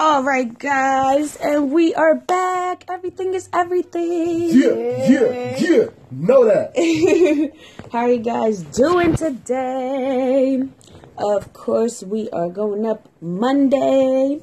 All right, guys, and we are back. Everything is everything. Yeah, yeah, yeah. Know that. How are you guys doing today? Of course, we are going up Monday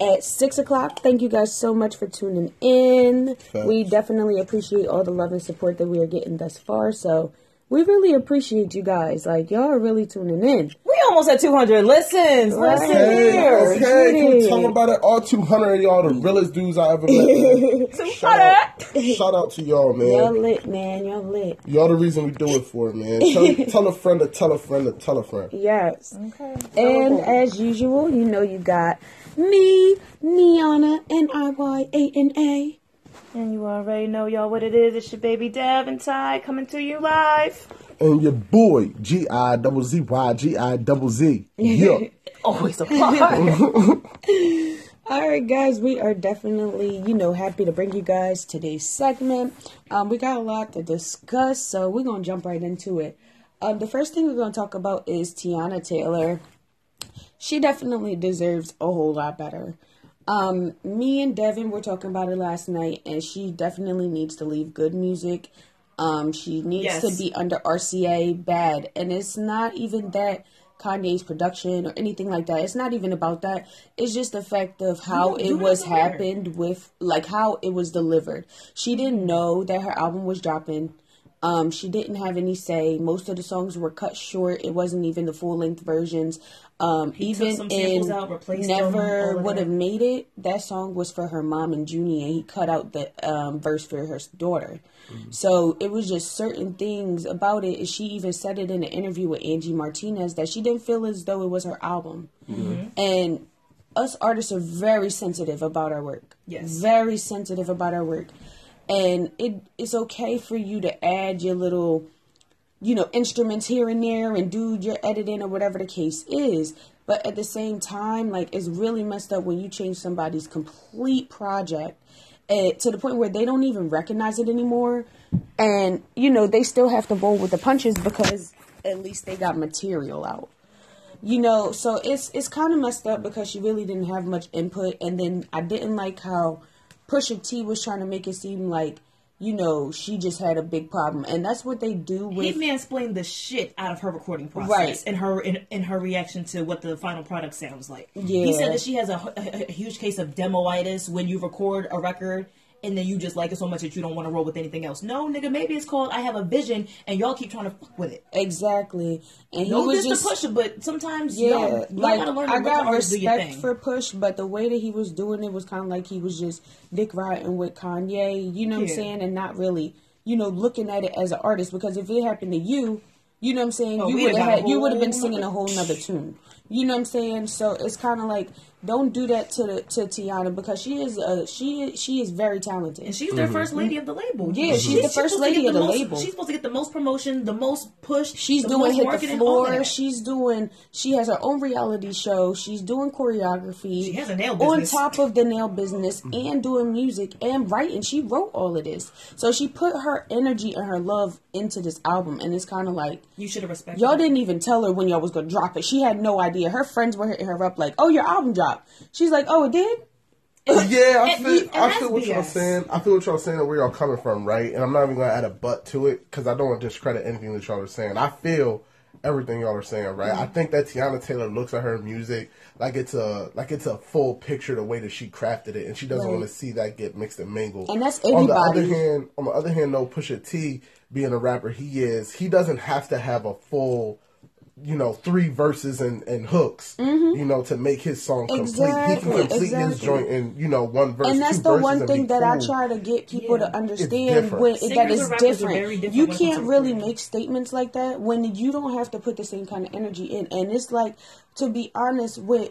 at six o'clock. Thank you guys so much for tuning in. Facts. We definitely appreciate all the love and support that we are getting thus far. So we really appreciate you guys. Like y'all are really tuning in. We almost at 200 listens. Listen Hey, here. okay, can we Get talk about it? All 200 of y'all, the realest dudes I ever met. man. shout, out, shout out to y'all, man. Y'all man. lit, man. Y'all lit. Y'all the reason we do it for, man. Tell, tell a friend to tell a friend to tell a friend. Yes. Okay. And as usual, you know you got me, Niana, and IY A and A. And you already know, y'all, what it is. It's your baby Dev and Ty coming to you live. And your boy, G I double Z Y G I double Z. Yeah. Always a part. All right, guys, we are definitely, you know, happy to bring you guys today's segment. Um, we got a lot to discuss, so we're gonna jump right into it. Um, the first thing we're gonna talk about is Teyana Taylor. She definitely deserves a whole lot better. Um, me and Devin were talking about it last night, and she definitely needs to leave good music. Um, she needs Yes. to be under RCA bad, and it's not even that Kanye's production or anything like that. It's not even about that. It's just the fact of how it was do that over happened with, like how it was delivered. She didn't know that her album was dropping. Um, she didn't have any say. Most of the songs were cut short. It wasn't even the full length versions. Um, took even some in out, replaced Never would have made it. That song was for her mom and Junie, and he cut out the um, verse for her daughter. So it was just certain things about it. She even said it in an interview with Angie Martinez that she didn't feel as though it was her album. And us artists are very sensitive about our work. Yes. Very sensitive about our work. And it it's okay for you to add your little you know, instruments here and there and do your editing or whatever the case is. But at the same time, like it's really messed up when you change somebody's complete project eh, to the point where they don't even recognize it anymore. And, you know, they still have to roll with the punches because at least they got material out. You know, so it's it's kind of messed up because she really didn't have much input, and then I didn't like how Pusha T was trying to make it seem like you know she just had a big problem, and that's what they do He with mansplained the shit out of her recording process Right. and her in, in her reaction to what the final product sounds like. Yeah. He said that she has a, a, a huge case of demoitis when you record a record and then you just like it so much that you don't want to roll with anything else. No, nigga, maybe it's called I have a vision and y'all keep trying to fuck with it. exactly, and he was just push it, but sometimes yeah, y'all, y'all like gotta learn I got respect for Push, but the way that he was doing it was kind of like he was just dick riding with Kanye, you know what I'm saying, and not really, you know, looking at it as an artist. Because if it happened to you, you know what I'm saying, Oh, you would have you would have been singing a whole nother tune. You know what I'm saying? So it's kind of like don't do that to the, to Teyana because she is uh she she is very talented. And she's their first lady of the label. Yeah, she's the first supposed to lady get of the most- label. She's supposed to get the most promotion, the most push. She's the doing most hit the marketing, all floor. She's doing. She has her own reality show. She's doing choreography. She has a nail business on top of the nail business and doing music and writing. She wrote all of this, so she put her energy and her love into this album. And it's kind of like You should have respected. y'all her. didn't even tell her when y'all was gonna drop it. She had no idea. Her friends were hitting her up like, "Oh, your album dropped." She's like, "Oh, it did." Yeah, I feel, and I feel what y'all saying. I feel what y'all saying and where y'all coming from, right? And I'm not even gonna add a but to it because I don't want to discredit anything that y'all are saying. I feel everything y'all are saying, right? Mm-hmm. I think that Teyana Taylor looks at her music like it's a like it's a full picture the way that she crafted it, and she doesn't Right. want to see that get mixed and mingled. And that's everybody. On the other hand, on the other hand, though, Pusha T being a rapper he is, he doesn't have to have a full. You know, three verses and, and hooks. You know, to make his song complete, he Mm-hmm. Exactly, can complete his joint in you know one verse. and that's two the verses one thing be that I try to get people Yeah. to understand different. when Singers that and is rappers are different. different You when it comes can't really recording. make statements like that when you don't have to put the same kind of energy in. And it's like to be honest with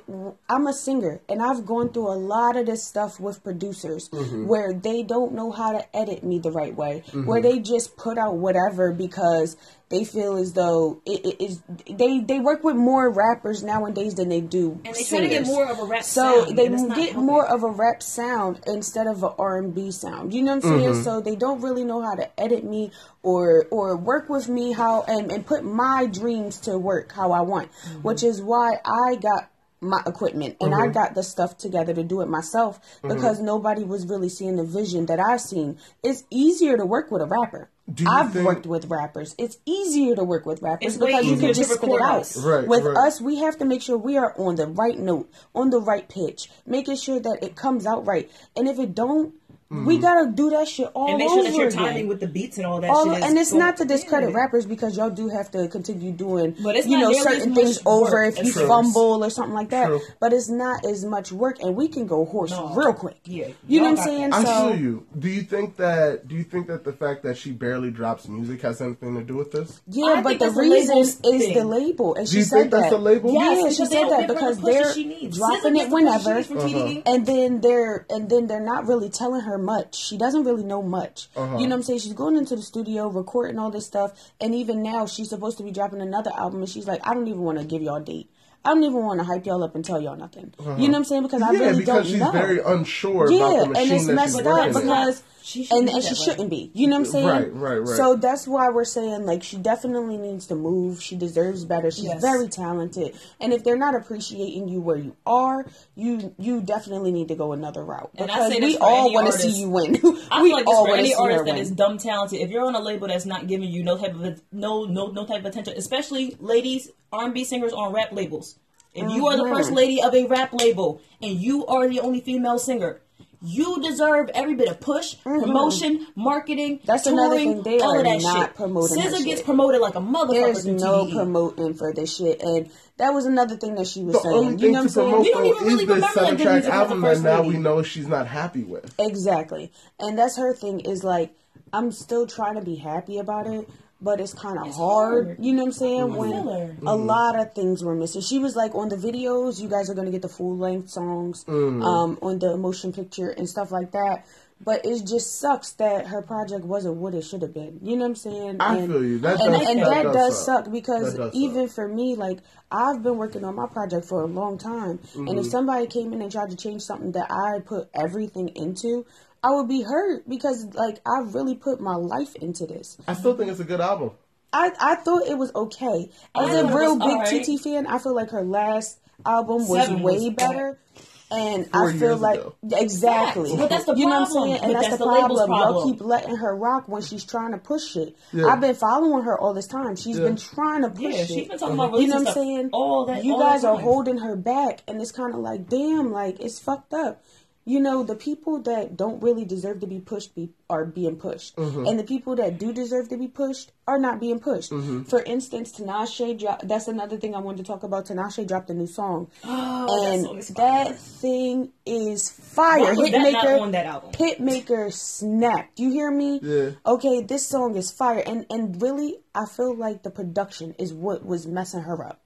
I'm a singer and I've gone through a lot of this stuff with producers Mm-hmm. where they don't know how to edit me the right way. Where they just put out whatever because they feel as though it, it is they they work with more rappers nowadays than they do And they try to get singers. more of a rap so sound, they and it's not get helping. more of a rap sound instead of an R&B sound. You know what I'm saying? Mm-hmm. So they don't really know how to edit me or or work with me how and, and put my dreams to work how I want. Mm-hmm. Which is why I got my equipment and Mm-hmm. I got the stuff together to do it myself mm-hmm. because nobody was really seeing the vision that I've seen. It's easier to work with a rapper. Do you I've think- worked with rappers. It's easier to work with rappers It's because you can just spit it record out. us. Right, with right. us, we have to make sure we are on the right note, on the right pitch, making sure that it comes out right. And if it don't, we Mm-hmm. gotta do that shit all and make over sure that you're again. timing with the beats and all that All, shit. and it's going- not to discredit Yeah. rappers because y'all do have to continue doing, But it's you know, certain things over if you first. fumble or something like that. True. But it's not as much work, and we can go horse No. real quick. Yeah. you know what I'm got saying? I so feel you. Do you think that? Do you think that the fact that she barely drops music has anything to do with this? yeah, I but the reason label's is the label, and Do she you said think that. that's the label? Yes, Yeah, because she said that because the push that they're dropping it gets the push she whenever. needs from TDE. and then they're and then they're not really telling her much. She doesn't really know much. Uh-huh. You know what I'm saying? She's going into the studio, recording all this stuff, and even now she's supposed to be dropping another album, and she's like, I don't even want to give y'all a date. I don't even want to hype y'all up and tell y'all nothing. You uh-huh. know what I'm saying? Because I yeah, really because don't she's know. very unsure about yeah, the and it's that messed up because She shouldn't and, be and she way. shouldn't be. You know what I'm saying? Right, right, right. So that's why we're saying like she definitely needs to move. She deserves better. She's Yes. very talented. And if they're not appreciating you where you are, you you definitely need to go another route. And I Because say this we all want to see you win. I we feel like this all for want to any see artist that win. is dumb talented. If you're on a label that's not giving you no type of no no no type of attention, especially ladies R&B singers on rap labels. If you are the first lady of a rap label and you are the only female singer, you deserve every bit of push, promotion, marketing. Mm-hmm. That's another touring, thing. They all of that not shit. promoting SZA gets shit. promoted like a motherfucker. There's no TDE. promoting for this shit, and that was another thing that she was The saying. You know what to I'm saying? We don't even really is this remember that seven good music as a album that now lady. we know she's not happy with. Exactly. And that's her thing is like I'm still trying to be happy about it, but it's kind of hard, hard. You know what I'm saying? I When feel her. a lot of things were missing. She was like on the videos, you guys are going to get the full length songs Mm. um on the motion picture and stuff like that. But it just sucks that her project wasn't what it should have been. You know what I'm saying? I and, feel you. That and, does- and that that, does does suck. suck, because does even suck. for me, like I've been working on my project for a long time, and Mm-hmm. if somebody came in and tried to change something that I put everything into, I would be hurt because like I really put my life into this. I still think it's a good album. I I thought it was okay. As I a thought real big alright. TT fan, I feel like her last album was Seven way was better. And Four I feel like ago. exactly, Facts. But that's the you know what I'm problem. saying, and that's, that's the, the label's problem. Y'all keep letting her rock when she's trying to push it. Yeah. I've been following her all this time. She's Yeah. been trying to push Yeah, it. she's been talking uh-huh. about you know what I'm saying? all that- you all guys are holding her back, and it's kind of like, damn, like it's fucked up. You know, the people that don't really deserve to be pushed be, are being pushed, Mm-hmm. and the people that do deserve to be pushed are not being pushed. Mm-hmm. For instance, Tinashe, dro- that's another thing I wanted to talk about. Tinashe dropped a new song, Oh, that and song is that thing is fire. Why was that Hitmaka on that album? Hitmaka snapped. You hear me? Yeah. Okay, this song is fire, and and really, I feel like the production is what was messing her up,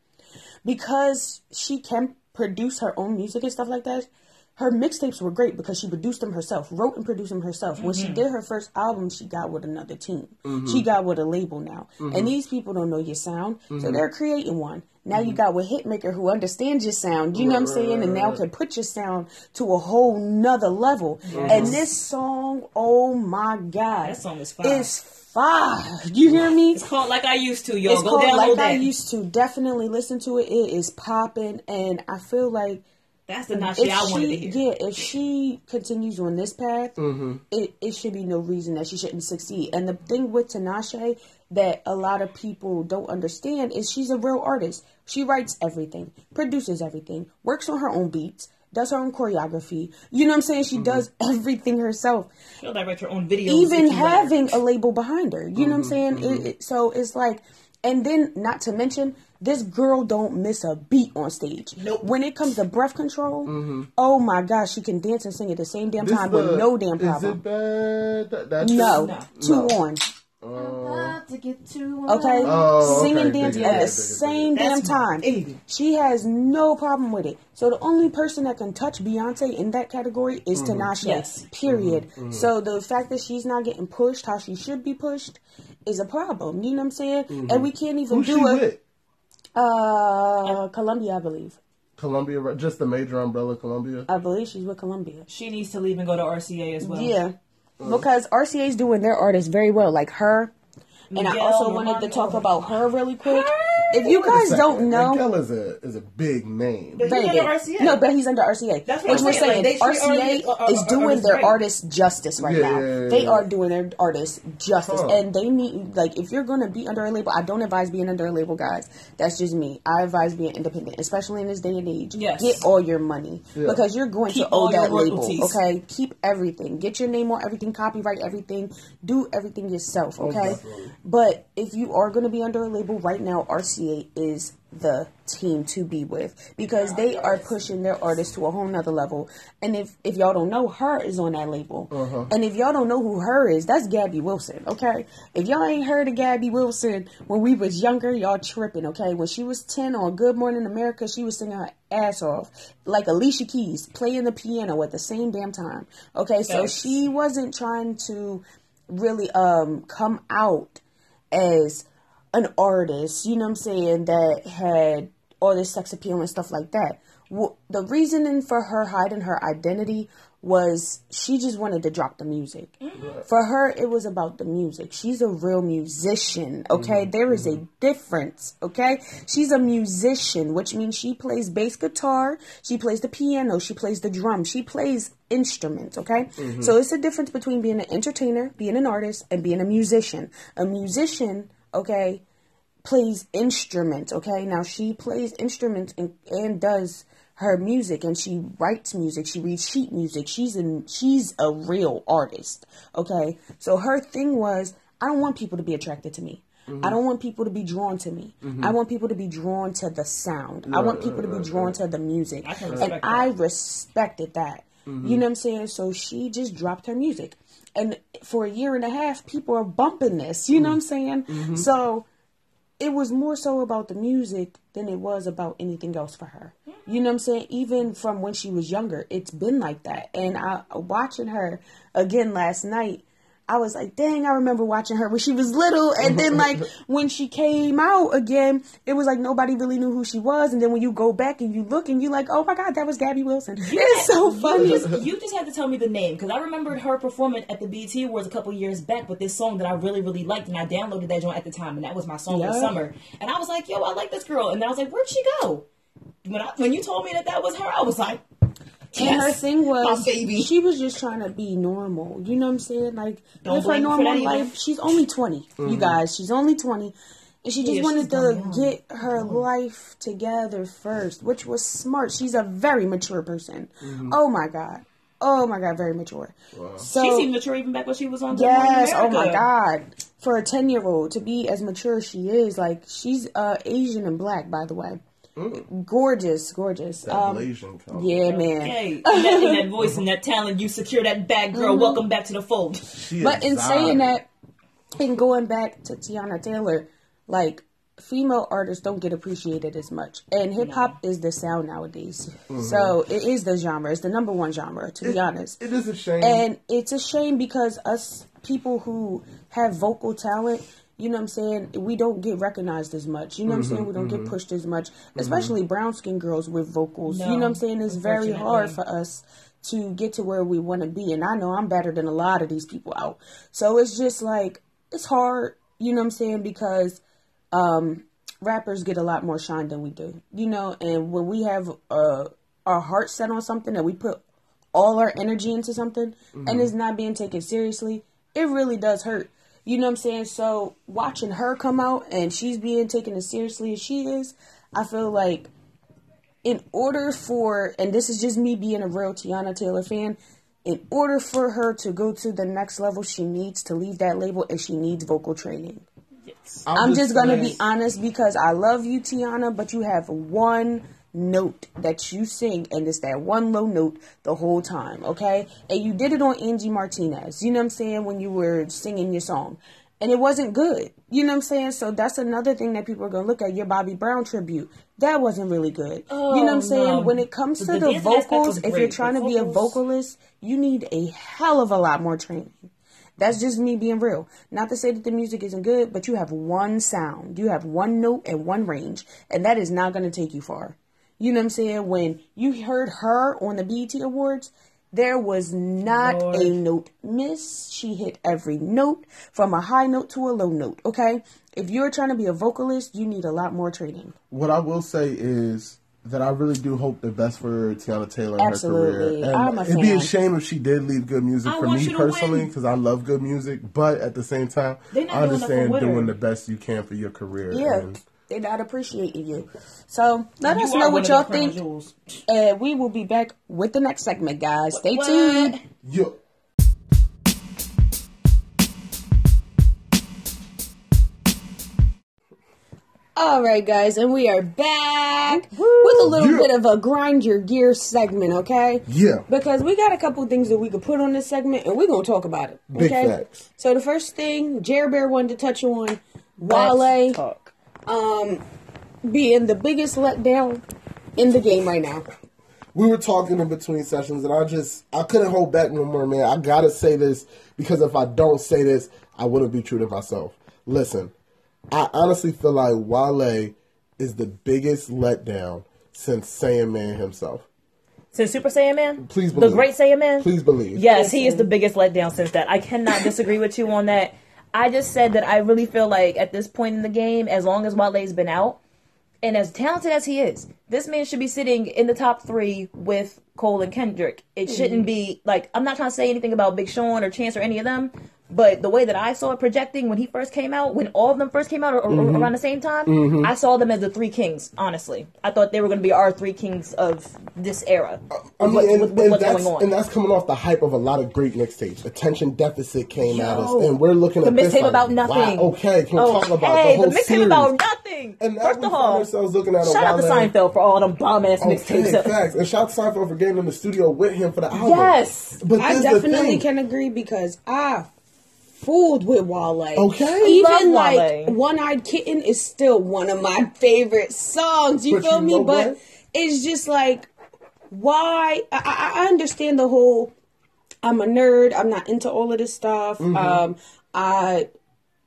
because she can produce her own music and stuff like that. Her mixtapes were great because she produced them herself, wrote and produced them herself. When Mm-hmm. she did her first album, she got with another team. She got with a label now, Mm-hmm. and these people don't know your sound, so they're creating one. Now you got with Hitmaka who understands your sound, you know what I'm saying, and now can put your sound to a whole nother level. And this song, oh my god, That song is fire. It's fire. You hear me? It's called Like I Used to, y'all. It's Go called like that. I used to. Definitely listen to it. It is popping, and I feel like That's the Nashi I wanted to she, hear. yeah, if she continues on this path, Mm-hmm. it, it should be no reason that she shouldn't succeed. And the thing with Tinashe that a lot of people don't understand is she's a real artist. She writes everything, produces everything, works on her own beats, does her own choreography. You know what I'm saying? Mm-hmm. She does everything herself She'll direct her own videos. even if you let her. having a label behind her. You know what I'm Mm-hmm, saying? It, it, so it's like, and then not to mention, this girl don't miss a beat on stage. Nope. When it comes to breath control, mm-hmm. oh my gosh, she can dance and sing at the same damn This time the- with no damn Is problem. it bad? That's No, No. two No. on. About to get to Okay, Oh, singing, okay, dancing dig at the dig it, dig it. same damn That's my time. baby. She has no problem with it. So the only person that can touch Beyonce in that category is Mm-hmm. Tinashe. Yes. Period. So the fact that she's not getting pushed how she should be pushed is a problem. You know what I'm saying? And we can't even Who's do it. with? Uh, Columbia, I believe. Columbia, right? just the major umbrella, Columbia. I believe she's with Columbia. She needs to leave and go to RCA as well. Yeah, because RCA's doing their artists very well, like her. And I also wanted to talk about her really quick if you guys don't know, Miguel is a is a big name. But- He's under RCA. No, but he's under RCA. That's what Which I'm we're saying, like, saying, RCA artists- uh, is uh, doing artists their right. artists justice right Yeah, now. yeah, yeah, They are doing their artists justice, Huh. and they need like if you're gonna be under a label, I don't advise being under a label, guys. That's just me. I advise being independent, especially in this day and age. Yes. Get all your money Yeah. because you're going Keep to owe that label. royalties. Okay, keep everything. Get your name on everything. Copyright everything. Do everything yourself. Okay, definitely. but if you are going to be under a label right now, RCA is the team to be with because they are pushing their artists to a whole nother level. And if if y'all don't know, her is on that label. And if y'all don't know who her is, that's Gabi Wilson. Okay, if y'all ain't heard of Gabi Wilson when we was younger, y'all tripping. Okay, when she was ten on Good Morning America, she was singing her ass off like Alicia Keys, playing the piano at the same damn time. Okay, so she wasn't trying to really um come out as an artist, you know what I'm saying, that had all this sex appeal and stuff like that. Well, the reasoning for her hiding her identity was she just wanted to drop the music. For her, it was about the music. She's a real musician, okay? Mm-hmm. There is a mm-hmm. difference, okay? She's a musician, which means she plays bass guitar, she plays the piano, she plays the drum, she plays instruments, okay? Mm-hmm. So it's a difference between being an entertainer, being an artist, and being a musician. A musician, okay, plays instruments, okay? Now she plays instruments and, and does her music and she writes music, she reads sheet music. She's an she's a real artist, okay? So her thing was I don't want people to be attracted to me. I mm-hmm. don't want people to be drawn to me. I mm-hmm. want people to be drawn to the sound. I want people to be drawn to the music. I and respect I that. respected that. You mm-hmm. know what I'm saying? So she just dropped her music. And for a year and a half, people are bumping this. You know what I'm saying? Mm-hmm. So it was more so about the music than it was about anything else for her. You know what I'm saying? Even from when she was younger, it's been like that. And I watching her again last night, I was like, dang, I remember watching her when she was little. And then like when she came out again, it was like nobody really knew who she was. And then when you go back and you look and you're like, oh my God, that was Gabi Wilson. It's so funny. You just, you just had to tell me the name because I remembered her performing at the BET Awards a couple years back with this song that I really, really liked, and I downloaded that joint at the time, and that was my song of the summer. And I was like, "Yo, I like this girl," and then I was like, "Where'd she go?" When I, when you told me that that was her, I was like, And her thing was, baby." she was just trying to be normal. You know what I'm saying? Like, Don't live her blame her for normal life. She's only 20, you mm-hmm. guys. She's only 20. And she just Yeah, wanted to get her mm-hmm. life together first, which was smart. She's a very mature person. Mm-hmm. Oh my God. Oh my God, very mature. So, she seemed mature even back when she was on Yes, oh my God. For a 10 year old to be as mature as she is, like, she's uh, Asian and black, by the way. Mm. Gorgeous, gorgeous. That Um, Blasian color. yeah, man. Hey, that, and that voice and that talent, you secure that bag, girl. Mm-hmm. Welcome back to the fold. She But is in saying that, and going back to Teyana Taylor, like female artists don't get appreciated as much, and hip hop is the sound nowadays. Mm-hmm. So it is the genre. It's the number one genre, to be honest. it is a shame. And it's a shame because us people who have vocal talent, you know what I'm saying, we don't get recognized as much. You know what I'm saying? We don't get pushed as much, especially brown skin girls with vocals. you know what I'm saying? It's very hard for us to get to where we want to be. And I know I'm better than a lot of these people out. So it's just like, it's hard, you know what I'm saying? Because um, rappers get a lot more shine than we do, you know. And when we have uh, our heart set on something and we put all our energy into something and it's not being taken seriously, it really does hurt. You know what I'm saying? So watching her come out and she's being taken as seriously as she is, I feel like in order for, and this is just me being a real Teyana Taylor fan, in order for her to go to the next level, she needs to leave that label and she needs vocal training. Yes. I'm just gonna be honest because I love you, Teyana, but you have one note that you sing, and it's that one low note the whole time, okay? And you did it on Angie Martinez, you know what I'm saying, when you were singing your song. And it wasn't good. You know what I'm saying? So that's another thing that people are gonna look at. Your Bobby Brown tribute. That wasn't really good. you know what I'm Oh, saying? no. When it comes to The- the, the vocals, if you're trying but to be a vocalist, you need a hell of a lot more training. That's just me being real. Not to say that the music isn't good, but you have one sound. You have one note and one range, and that is not going to take you far. You know what I'm saying? When you heard her on the BET Awards, There was not Lord. a note miss. She hit every note from a high note to a low note. Okay, if you're trying to be a vocalist, you need a lot more training. What I will say is that I really do hope the best for Teyana Taylor in Absolutely. her career. I'm a it'd be a shame if she did leave good music I for me personally, because I love good music. But at the same time, I doing enough for understand doing the best you can for your career. Yeah, And they're not appreciating you. So let You us know what y'all think. jewels. Uh, we will be back with the next segment, guys. Stay What? tuned. you, All right, guys, and we are back with a little Yeah. bit of a grind your gear segment, okay? Yeah. Because we got a couple things that we could put on this segment, and we're gonna talk about it. Big okay? facts. So the first thing Jerry Bear wanted to touch on, Let's Wale talk. being the biggest letdown in the game right now. we were talking in between sessions, and I just I couldn't hold back no more, man. I gotta say this because if I don't say this, I wouldn't be true to myself. Listen, I honestly feel like Wale is the biggest letdown since Saiyan Man himself. Since Super Saiyan Man? Please believe. The. Great Saiyan Man? Please believe. Yes, he is the biggest letdown since that. I cannot disagree with you on that. I just said that I really feel like at this point in the game, as long as Wale's been out, and as talented as he is, this man should be sitting in the top three with Cole and Kendrick. It shouldn't mm-hmm. be like I'm not trying to say anything about Big Sean or Chance or any of them, but the way that I saw it projecting when he first came out, when all of them first came out or, or Mm-hmm. around the same time, I saw them as the three kings. Honestly, I thought they were going to be our three kings of this era. I mean, with, and, with- with and what's that's, going on. and that's coming off the hype of a lot of great mixtapes. Attention Deficit came at us, and we're looking the at this mixtape like, about nothing. Wow, okay, can we talk about Okay, the whole the mixtape series? about nothing. And now First we of all, ourselves looking at a shout out to Wale- Seinfeld for all them bomb ass Okay, mixtapes. facts. And shout out to Seinfeld for getting in the studio with him for the album. Yes. But I this the definitely thing. can agree because I fooled with Wale. Okay. Even Love like Wale. One Eyed Kitten is still one of my favorite songs. You But feel you me? But what? it's just like why I, I, I understand the whole I'm a nerd, I'm not into all of this stuff. Mm-hmm. Um I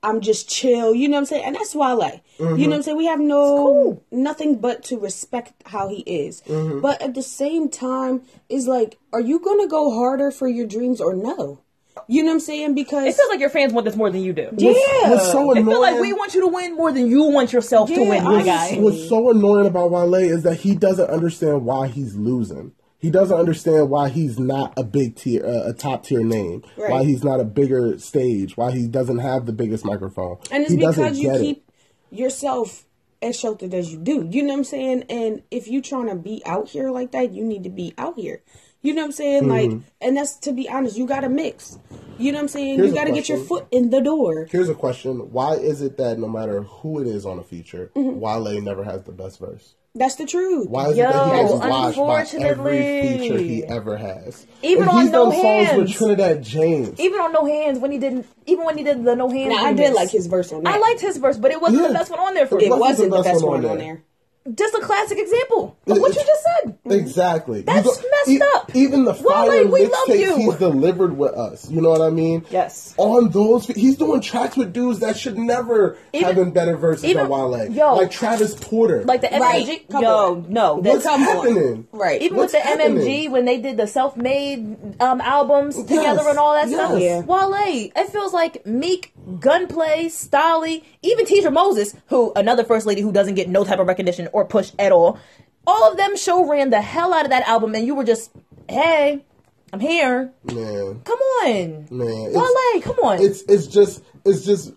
I'm just chill, you know what I'm saying? And that's Wale. You know what I'm saying? We have no nothing but to respect how he is. Mm-hmm. But at the same time, is like, are you gonna go harder for your dreams or no? You know what I'm saying? Because It feels like your fans want this more than you do. yeah, What's so It annoying? feels like we want you to win more than you want yourself to win, my guy. What's so annoying about Wale is that he doesn't understand why he's losing. He doesn't understand why he's not a big tier, uh, a top tier name. Right. Why he's not a bigger stage. Why he doesn't have the biggest microphone. and it's he doesn't because you get it. keep yourself as sheltered as you do. You know what I'm saying? And if you're trying to be out here like that, you need to be out here. You know what I'm saying? Mm-hmm. Like, and that's to be honest, you got to mix. You know what I'm saying? Here's you got to get your foot in the door. Here's a question: Why is it that no matter who it is on a feature, Mm-hmm. Wale never has the best verse? That's the truth. Why is Yo, it that he gets watched by every feature he ever has? Even and on he's No done songs with Hands. Trinidad James. Even on No Hands, when he didn't, even when he did the No Hands, Now, I did remix, like his verse on that. I liked his verse, but it wasn't Yeah. the best one on there for It It me. wasn't wasn't the the best best one one on on there. There. Just a classic example of what you just said. Exactly. That's You messed e- up. Even the Wale, fire we love you. he's delivered with us. You know what I mean? Yes. On those, he's doing tracks with dudes that should never Even- have been better verses even- than Wale. yo. like Travis Porter. Like the Right. MMG. Come Yo, on. no. What's That's, Come on. happening? Right. even What's with the happening? MMG when they did the self-made um, albums together and all that yes. stuff. Yeah. Wale, it feels like Meek, Gunplay, Stalley, even Teacher Moses, who another first lady who doesn't get no type of recognition or push at all. All of them show ran the hell out of that album, and you were just, hey, I'm here. Man, Come on, man. Wale, come on. It's it's just it's just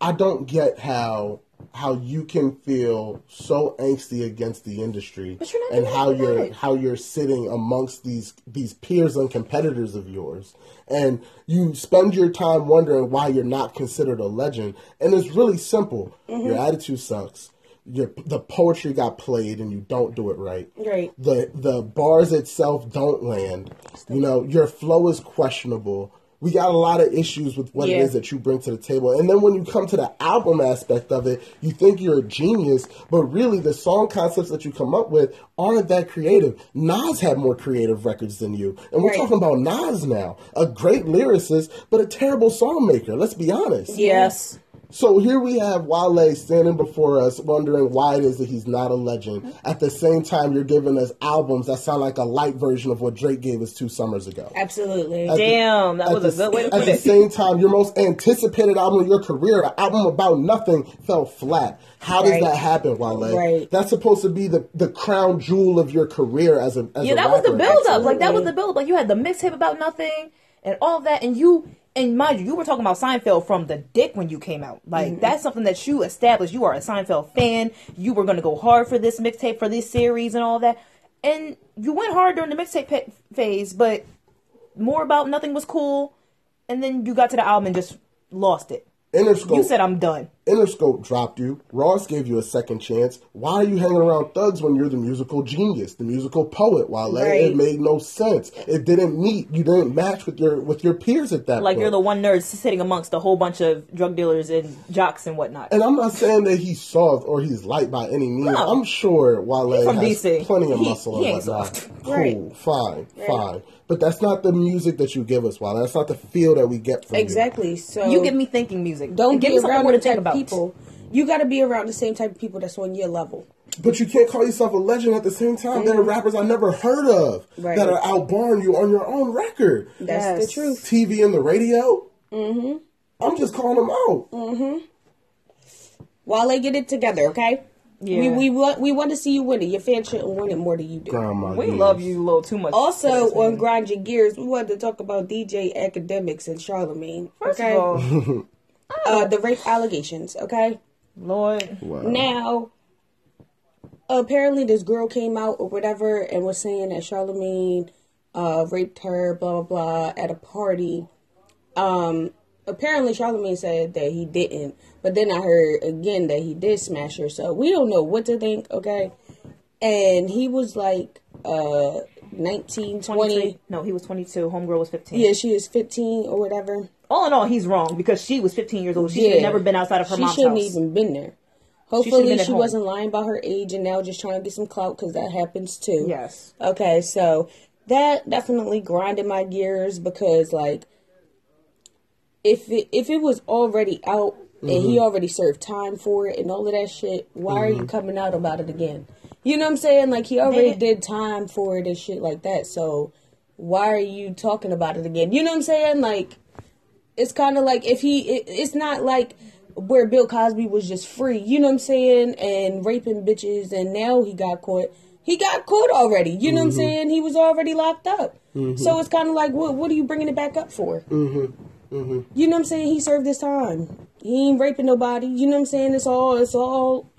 I don't get how how you can feel so angsty against the industry But you're not and how you're how you're sitting amongst these these peers and competitors of yours and you spend your time wondering why you're not considered a legend and it's really simple Mm-hmm. your attitude sucks your the poetry got played and you don't do it right Right. the the bars itself don't land. You know, your flow is questionable. We got a lot of issues with what Yeah. it is that you bring to the table. And then when you come to the album aspect of it, you think you're a genius, but really the song concepts that you come up with aren't that creative. Nas had more creative records than you. And we're Right. talking about Nas now, a great lyricist, but a terrible song maker. Let's be honest. yes. So here we have Wale standing before us, wondering why it is that he's not a legend. At the same time, you're giving us albums that sound like a light version of what Drake gave us two summers ago. Absolutely. At the- Damn, that at was a good way to put it. At the same time, your most anticipated album of your career, an album about nothing, fell flat. How does Right. that happen, Wale? Right. That's supposed to be the, the crown jewel of your career as a as Yeah, a that was the build up. Like that was the build up. Like you had the mixtape about nothing and all that, and you and mind you, you were talking about Seinfeld from the dick when you came out. Like Mm-hmm. that's something that you established. You are a Seinfeld fan. You were going to go hard for this mixtape, for this series, and all that. And you went hard during the mixtape pe- phase, but more about nothing was cool. And then you got to the album and just lost it. Interscope. You said I'm done. Interscope dropped you. Ross gave you a second chance. Why are you hanging around thugs when you're the musical genius, the musical poet? Wale, Right. it made no sense. It didn't meet. You didn't match with your with your peers at that Like point. you're the one nerd sitting amongst a whole bunch of drug dealers and jocks and whatnot. And I'm not saying that he's soft or he's light by any means. No. I'm sure Wale from has DC. plenty of He- muscle he and ain't whatnot. soft. Cool, Right. fine, fine. But that's not the music that you give us, Wale. That's not the feel that we get from you. Exactly. So You give me thinking music. don't give me something more to think about. Of people. You got to be around the same type of people that's on your level. But you can't call yourself a legend at the same time. There are rappers I never heard of Right. that are outbarring you on your own record. That's Yes. the truth. TV and the radio. Mm-hmm. I'm just calling them out. While they get it together, okay? Yeah. We we want we want to see you win it. Your fans shouldn't win it more than you do. Grandma We years. love you a little too much. Also, for on man. Grind Your Gears, we wanted to talk about DJ Akademiks and Charlemagne. First okay? of all, uh, the rape allegations, okay? Lord, Wow. Now, apparently, this girl came out or whatever and was saying that Charlemagne uh, raped her, blah, blah, blah, at a party. Um, apparently, Charlemagne said that he didn't, but then I heard again that he did smash her, so we don't know what to think, okay? And he was like uh, 19, 20. 20. No, he was 22. Homegirl was 15. Yeah, she is 15 or whatever. All in all, he's wrong because she was 15 years old. She should have never been outside of her she mom's shouldn't even been there. Hopefully, been she, wasn't lying about her age and now just trying to get some clout because that happens too. Yes. Okay, so that definitely grinded my gears because like if it if it was already out and Mm-hmm. he already served time for it and all of that shit, why are you coming out about it again? You know what I'm saying? Like he already did time for it and shit like that. So why are you talking about it again? You know what I'm saying? Like it's kind of like if he it, it's not like where Bill Cosby was just free, you know what I'm saying, and raping bitches and now he got caught. He got caught already. You know what I'm mm-hmm. saying? He was already locked up. Mm-hmm. So it's kind of like what what are you bringing it back up for? Mm-hmm. You know what I'm saying? He served his time. He ain't raping nobody. You know what I'm saying? It's all it's all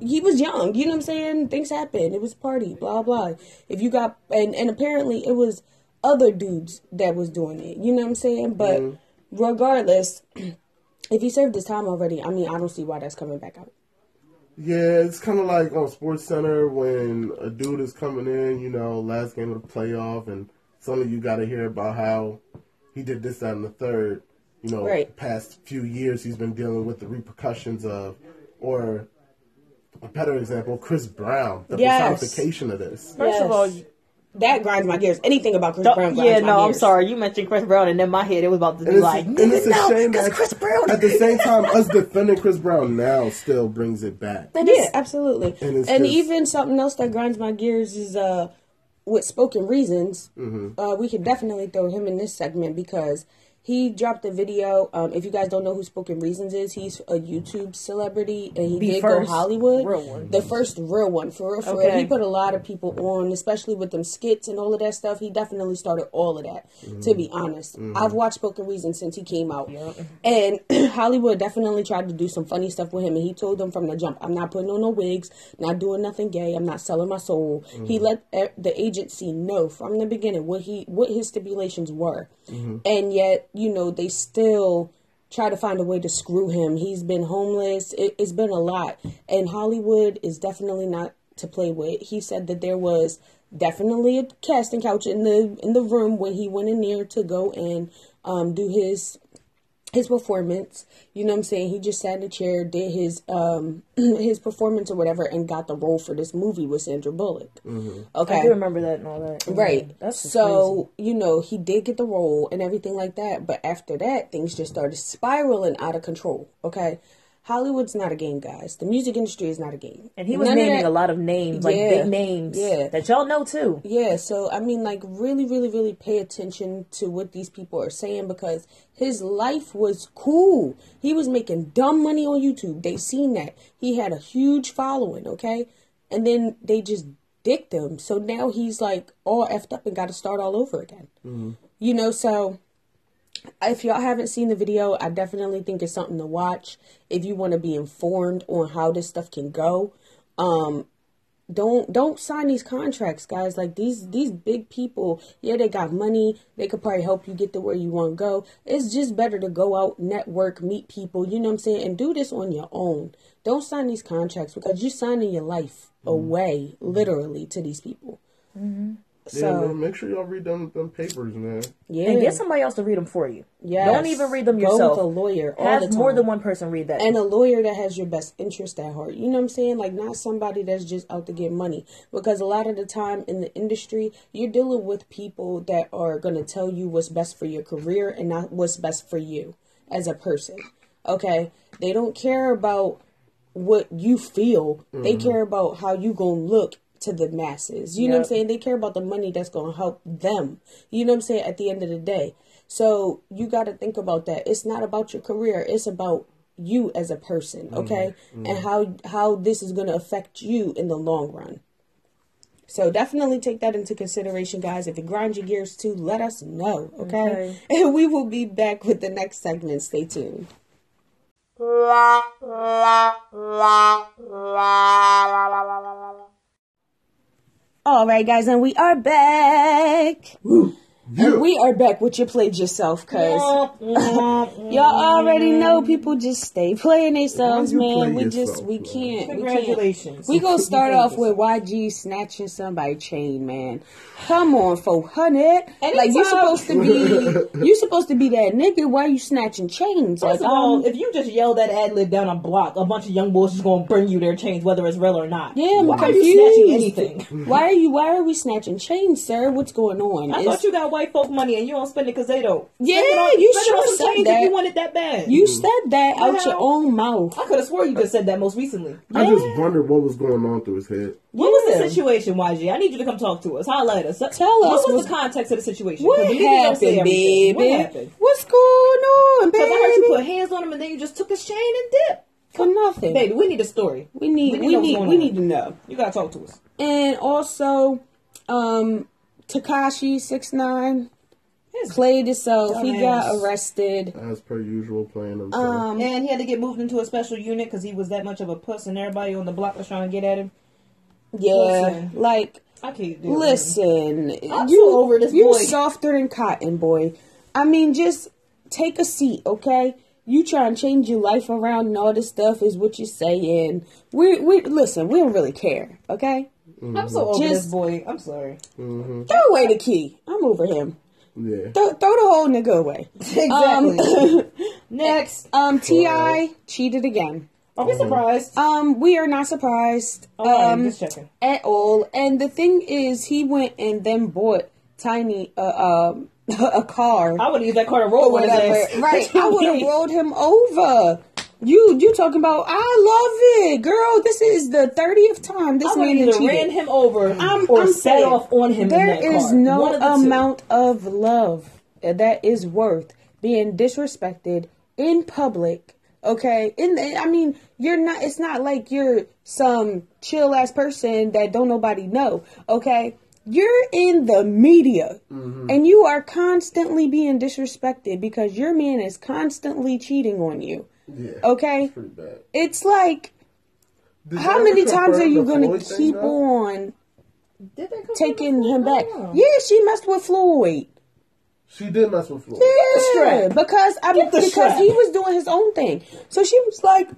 he was young, you know what I'm saying? Things happen. It was party, blah blah. If you got and and apparently it was other dudes that was doing it. You know what I'm saying? But regardless, if he served his time already, I mean, I don't see why that's coming back out. Yeah, it's kind of like on Sports Center when a dude is coming in, you know, last game of the playoff, and suddenly you got to hear about how he did this, that, and the third. You know, Right. past few years he's been dealing with the repercussions of, or a better example, Chris Brown, the Yes. personification of this. First of all, That grinds my gears. Anything about Chris don't- Brown grinds yeah, my no, I'm gears. sorry. You mentioned Chris Brown, and in my head, it was about to be like, and it's a no, shame 'cause that Chris Brown. at the same time, us defending Chris Brown now still brings it back. Yeah, absolutely. And And, just- even something else that grinds my gears is uh with spoken reasons. Mm-hmm. Uh, we could definitely throw him in this segment because he dropped a video. Um, if you guys don't know who Spoken Reasons is, he's a YouTube celebrity and he The did first go Hollywood. real one. The first real one, for real, for real. He put a lot of people on, especially with them skits and all of that stuff. He definitely started all of that. To be mm-hmm. honest, mm-hmm. I've watched Spoken Reasons since he came out, and Hollywood definitely tried to do some funny stuff with him. And he told them from the jump, "I'm not putting on no wigs, not doing nothing gay. I'm not selling my soul." He mm-hmm. let the agency know from the beginning what he what his stipulations were, and yet you know they still try to find a way to screw him. He's been homeless. It, it's been a lot. And Hollywood is definitely not to play with. He said that there was definitely a casting couch in the in the room when he went in there to go and um, do his his performance. You know what I'm saying? He just sat in a chair, did his um his performance or whatever, and got the role for this movie with Sandra Bullock. Okay, I do remember that and all that. Right. That's just so, you know, he did get the role and everything like that. But after that, things just started spiraling out of control. Okay. Hollywood's not a game, guys. The music industry is not a game. And he was None naming that- a lot of names, like Yeah. big names, Yeah. that y'all know too. Yeah, so I mean, like, really, really, really pay attention to what these people are saying because his life was cool. He was making dumb money on YouTube. They seen that. He had a huge following, okay? And then they just dicked him. So now he's like all effed up and got to start all over again. Mm-hmm. You know, so if y'all haven't seen the video, I definitely think it's something to watch. If you want to be informed on how this stuff can go, um, don't don't sign these contracts, guys. Like these these big people, yeah, they got money. They could probably help you get to where you want to go. It's just better to go out, network, meet people. You know what I'm saying, and do this on your own. Don't sign these contracts because you're signing your life away, literally, to these people. Yeah, So man, make sure y'all read them them papers, man. yeah, And get somebody else to read them for you. Yes. Don't even read them yourself. Go yourself. with a lawyer all Have the time. more than one person read that. and a lawyer that has your best interest at heart. You know what I'm saying? Like not somebody that's just out to get money. Because a lot of the time in the industry, you're dealing with people that are going to tell you what's best for your career and not what's best for you as a person. Okay? They don't care about what you feel. They mm-hmm. care about how you going to look to the masses. You know what I'm saying? They care about the money that's going to help them. You know what I'm saying? At the end of the day. So you got to think about that. It's not about your career. It's about you as a person, mm-hmm. okay? Mm-hmm. And how how this is going to affect you in the long run. So definitely take that into consideration, guys. If it grinds your gears too, let us know, okay? And we will be back with the next segment. Stay tuned. All right, guys, and we are back. And we are back with you played yourself, cause y'all already know people just stay playing themselves, man. play We just yourself, we man? can't. We can't. Congratulations. We gonna start off with YG snatching somebody chain, man. Come on, four hundred. Like you Anytime- supposed to be, you supposed to be that nigga. Why you snatching chains? First Like, of all, um, if you just yell that ad lib down a block, a bunch of young boys is going to bring you their chains, whether it's real or not. yeah, Why confused. are you snatching anything? Why are you? Why are we snatching chains, sir? What's going on? I Is- thought you got white folk money and you don't spend it because they don't. Yeah, Spend on, you spend it sure some said that. if you want it that bad. You said that out Well, your own mouth. I could have swore you just said that most recently. I just wondered what was going on through his head. What was the situation, YG? I need you to come talk to us. Highlight us. Tell us. What was what's- the context of the situation? What 'Cause the media don't say happened, everything. baby? What happened? What's going on, baby? Because I heard you put hands on him and then you just took his chain and dipped. For nothing. Baby, we need a story. We need, We need we to know what's need, we need to know. You gotta talk to us. And also, um, Tekashi six nine played himself. He got arrested. As per usual, playing himself. Um, And he had to get moved into a special unit because he was that much of a puss, and everybody on the block was trying to get at him. yeah, Listen. like I can't do it. listen, I'm you so over this you boy. softer than cotton, boy. I mean, just take a seat, okay? You try and change your life around and all this stuff is what you're saying. We we listen. We don't really care, okay? I'm so over Just- this boy. I'm sorry. Mm-hmm. Throw away the key. I'm over him. yeah. Throw, throw the whole nigga away. Exactly. Next, Um, Ti cheated again. are we surprised? Um, we are not surprised Oh, I'm um, just checking. at all. And the thing is, he went and then bought Tiny uh, um a car I would use that car to roll or with his whatever. Right, I would have rolled him over. You you talking about? I love it, girl. This is the thirtieth time this I man either cheated. ran him over mm-hmm. I'm, or I'm set off on him. There is car. no of the two. amount of love that is worth being disrespected in public. Okay, in the, I mean, you're not. It's not like you're some chill ass person that don't nobody know. Okay, you're in the media mm-hmm. and you are constantly being disrespected because your man is constantly cheating on you. Yeah. Okay, Pretty bad. it's like Did how many times are you gonna Floyd keep on Did they come taking him the- back? Yeah, she messed with Floyd. She did mess with Floyd. the Yeah, strap. because I mean, because strap. he was doing his own thing. So she was like,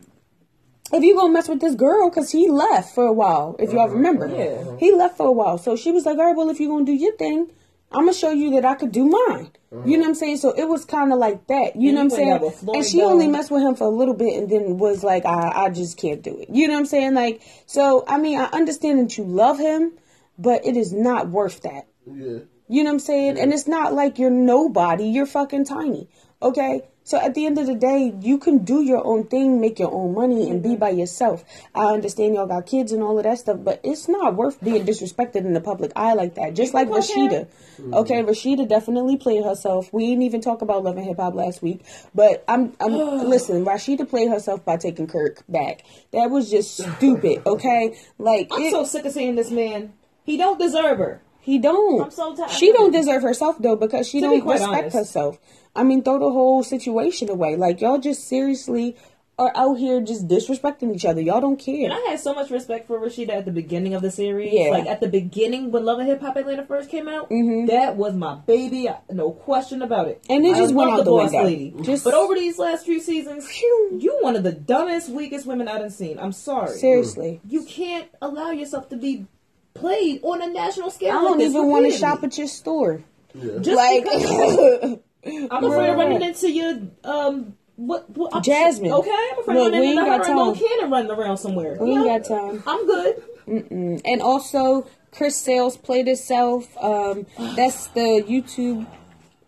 "If you gonna mess with this girl, because he left for a while, if y'all uh-huh, remember, Yeah. he left for a while. So she was like, "All right, well, if you gonna do your thing, I'm gonna show you that I could do mine. You know what I'm saying? So it was kind of like that. You And know what I'm you went out saying? And she only messed with him for a little bit, and then was like, I, I just can't do it. You know what I'm saying? Like, so I mean, I understand that you love him, but it is not worth that. Yeah. You know what I'm saying? And it's not like you're nobody. You're fucking tiny. Okay? So at the end of the day, you can do your own thing, make your own money, and be mm-hmm. by yourself. I understand y'all got kids and all of that stuff, but it's not worth being disrespected in the public eye like that. Just like Rasheeda. Okay, mm-hmm. Rasheeda definitely played herself. We didn't even talk about Love and Hip Hop last week, but I'm, I'm listen. Rasheeda played herself by taking Kirk back. That was just stupid. Okay, like I'm it- so sick of seeing this man. He don't deserve her. He don't. I'm so tired. She don't deserve herself though because she To don't respect honest. herself. I mean, throw the whole situation away. Like y'all just seriously are out here just disrespecting each other. Y'all don't care. And I had so much respect for Rasheeda at the beginning of the series. Yeah. Like at the beginning when Love and Hip Hop Atlanta first came out, that was my baby, no question about it. Mm-hmm. And it I just went out the window. lady. Just- but over these last few seasons, Phew. you one of the dumbest, weakest women I've seen. I'm sorry. Seriously. You can't allow yourself to be played on a national scale. I don't this even want to shop at your store. Just Like because I'm afraid of running into your um what, what I'm- Jasmine. Okay, I'm afraid Look, of running we into ain't her got and no cannon running around somewhere. we You ain't know? got time. I'm good. Mm-mm. And also, Chris Sails played itself. Um, that's the YouTube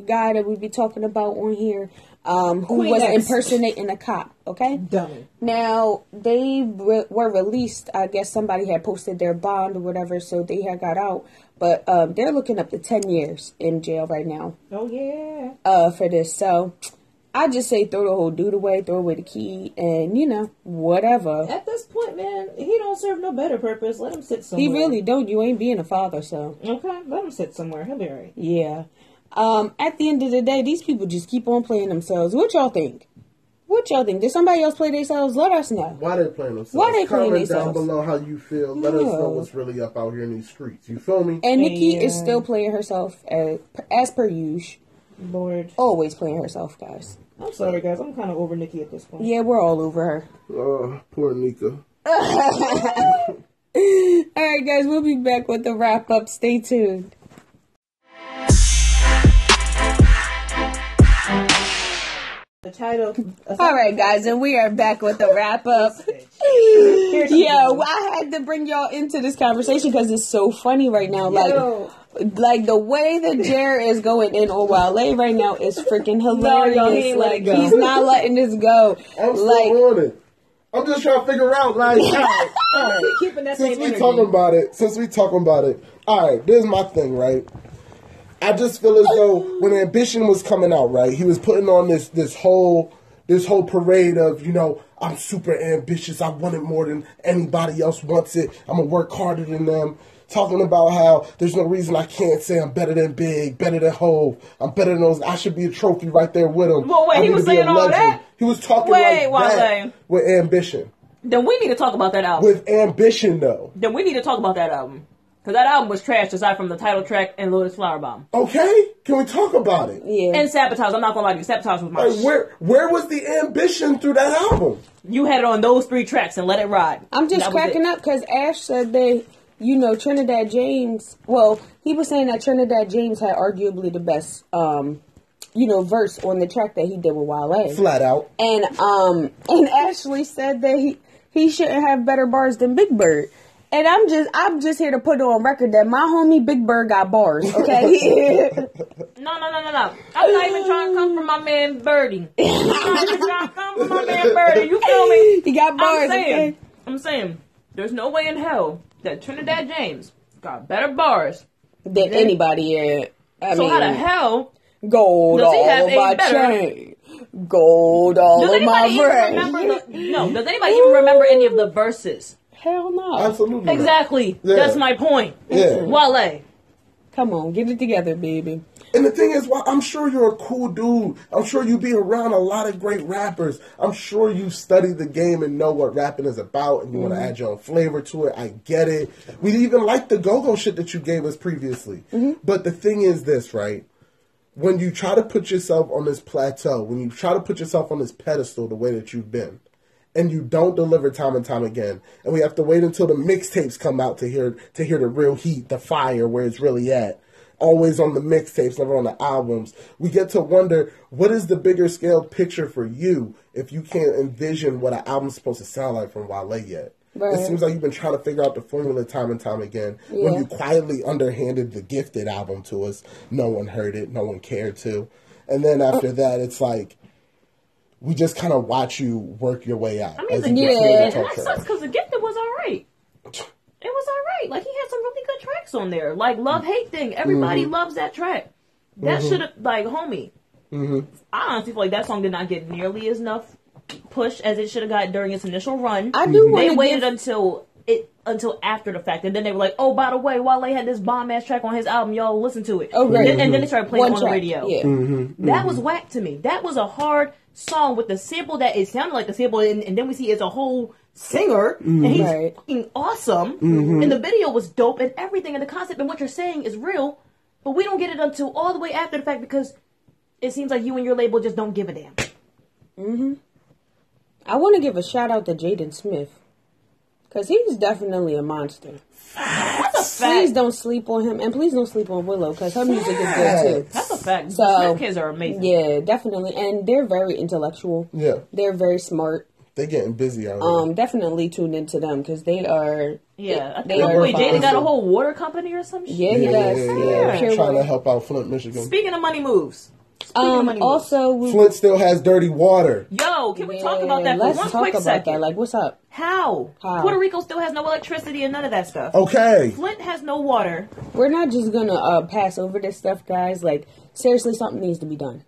guy that we be talking about on here. Um, who Queen was X. impersonating a cop. Okay. Dummy. Now they re- were released. I guess somebody had posted their bond or whatever, so they had got out. But um, they're looking up to ten years in jail right now Oh yeah. uh, for this. So I just say throw the whole dude away, throw away the key, and you know whatever. At this point, man, he don't serve no better purpose. Let him sit somewhere. He really don't. You ain't being a father, so Okay, let him sit somewhere. He'll be alright. yeah. Um, at the end of the day, these people just keep on playing themselves. What y'all think? What y'all think? Did somebody else play themselves? Let us know. Why they playing themselves? Why they playing Comment down below how you feel. Let us know what's really up out here in these streets. You feel me? And Nikki is still playing herself as, as per usual. Lord. Always playing herself, guys. I'm sorry, guys. I'm kind of over Nikki at this point. Yeah, we're all over her. Oh, poor Nika. All right, guys, we'll be back with the wrap up. Stay tuned. The title. Uh, all right, guys, and we are back with the wrap up. Yo, I had to bring y'all into this conversation because it's so funny right now. Like, Yo. like the way that Jer is going in on Wale right now is freaking hilarious. No, he like he's not letting this go. I'm still like on it. I'm just trying to figure out, like, all right, all right. Keeping that since same we energy. talking about it, since we talking about it, all right. this is my thing, right? I just feel as though when Ambition was coming out, right, he was putting on this this whole this whole parade of you know I'm super ambitious. I want it more than anybody else wants it. I'm gonna work harder than them. Talking about how there's no reason I can't say I'm better than Big, better than Hove. I'm better than those. I should be a trophy right there with him. Well, wait, I he was to be a saying all that? He was talking Wait, like that with ambition. Then we need to talk about that album. With ambition, though. then we need to talk about that album. Because that album was trash aside from the title track and Lotus Flower Bomb. Okay, can we talk about it? yeah, And Sabotage. I'm not going to lie to you. Sabotage was my Like, where where was the ambition through that album? You had it on those three tracks and let it ride. I'm just That cracking up because Ash said they, you know, Trinidad James. Well, he was saying that Trinidad James had arguably the best, um, you know, verse on the track that he did with Wale. Flat out. And um, and Ashley said that he he shouldn't have better bars than Big Bird. And I'm just I'm just here to put it on record that my homie Big Bird got bars. Okay. No, no, no, no, no. I'm not even trying to come from my man Birdie. I'm not even trying to come from my man Birdie. You feel me? he got bars. I'm saying, Okay. I'm saying, there's no way in hell that Trinidad James got better bars. Than anybody. Yeah. I So mean, how the hell gold Does he all have of my chain, gold all does of my anybody brain. The, no, does anybody even remember any of the verses? Hell no. Absolutely. not. Exactly. Yeah. That's my point. Yeah. Wale. Come on, get it together, baby. And the thing is, well, I'm sure you're a cool dude. I'm sure you be around a lot of great rappers. I'm sure you study the game and know what rapping is about, and you want to mm-hmm. add your own flavor to it. I get it. We even like the go-go shit that you gave us previously. Mm-hmm. But the thing is, this right? When you try to put yourself on this plateau, when you try to put yourself on this pedestal the way that you've been, and you don't deliver time and time again, and we have to wait until the mixtapes come out to hear to hear the real heat, the fire, where it's really at. always on the mixtapes, never on the albums. We get to wonder what is the bigger scale picture for you if you can't envision what an album's supposed to sound like from Wale yet. Right. It seems like you've been trying to figure out the formula time and time again. When you quietly underhanded the Gifted album to us, no one heard it, no one cared to. And then Oh. after that, it's like we just kind of watch you work your way out. I mean, the Yeah. and that sucks because the gifted was all right. It was all right. Like he had some really good tracks on there. Like love hate thing. Everybody Mm-hmm. loves that track. That should have like homie. Mm-hmm. I honestly feel like that song did not get nearly as enough push as it should have got during its initial run. I do They waited to until it until after the fact, and then they were like, "Oh, by the way, Wale had this bomb ass track on his album. Y'all listen to it." Oh, right. And, then- and then they started playing one it on track. the radio. Yeah. Mm-hmm. That was whack to me. That was a hard song with the sample that it sounded like the sample, and, and then we see it's a whole singer, and he's Right. fucking awesome. Mm-hmm. And the video was dope, and everything, and the concept and what you're saying is real, but we don't get it until all the way after the fact because it seems like you and your label just don't give a damn. I want to give a shout out to Jaden Smith because he's definitely a monster. That's a Please don't sleep on him, and please don't sleep on Willow because her music is good too. That's a fact. So Smith kids are amazing. Yeah, definitely, and they're very intellectual. Yeah. they're very smart. They're getting busy out here. Um, definitely tune into them because they are. Yeah, I They think are wait, Jaden got a whole water company or some shit. Yeah, he does. Yeah, pure Trying to help out Flint, Michigan. Speaking of money moves. Speaking of Um, also, we, Flint still has dirty water. Yo, can we talk about that for Let's one talk quick about second? that. Like, what's up? How? How? Puerto Rico still has no electricity and none of that stuff. Okay. Flint has no water. We're not just gonna uh, pass over this stuff, guys. Like, seriously, something needs to be done.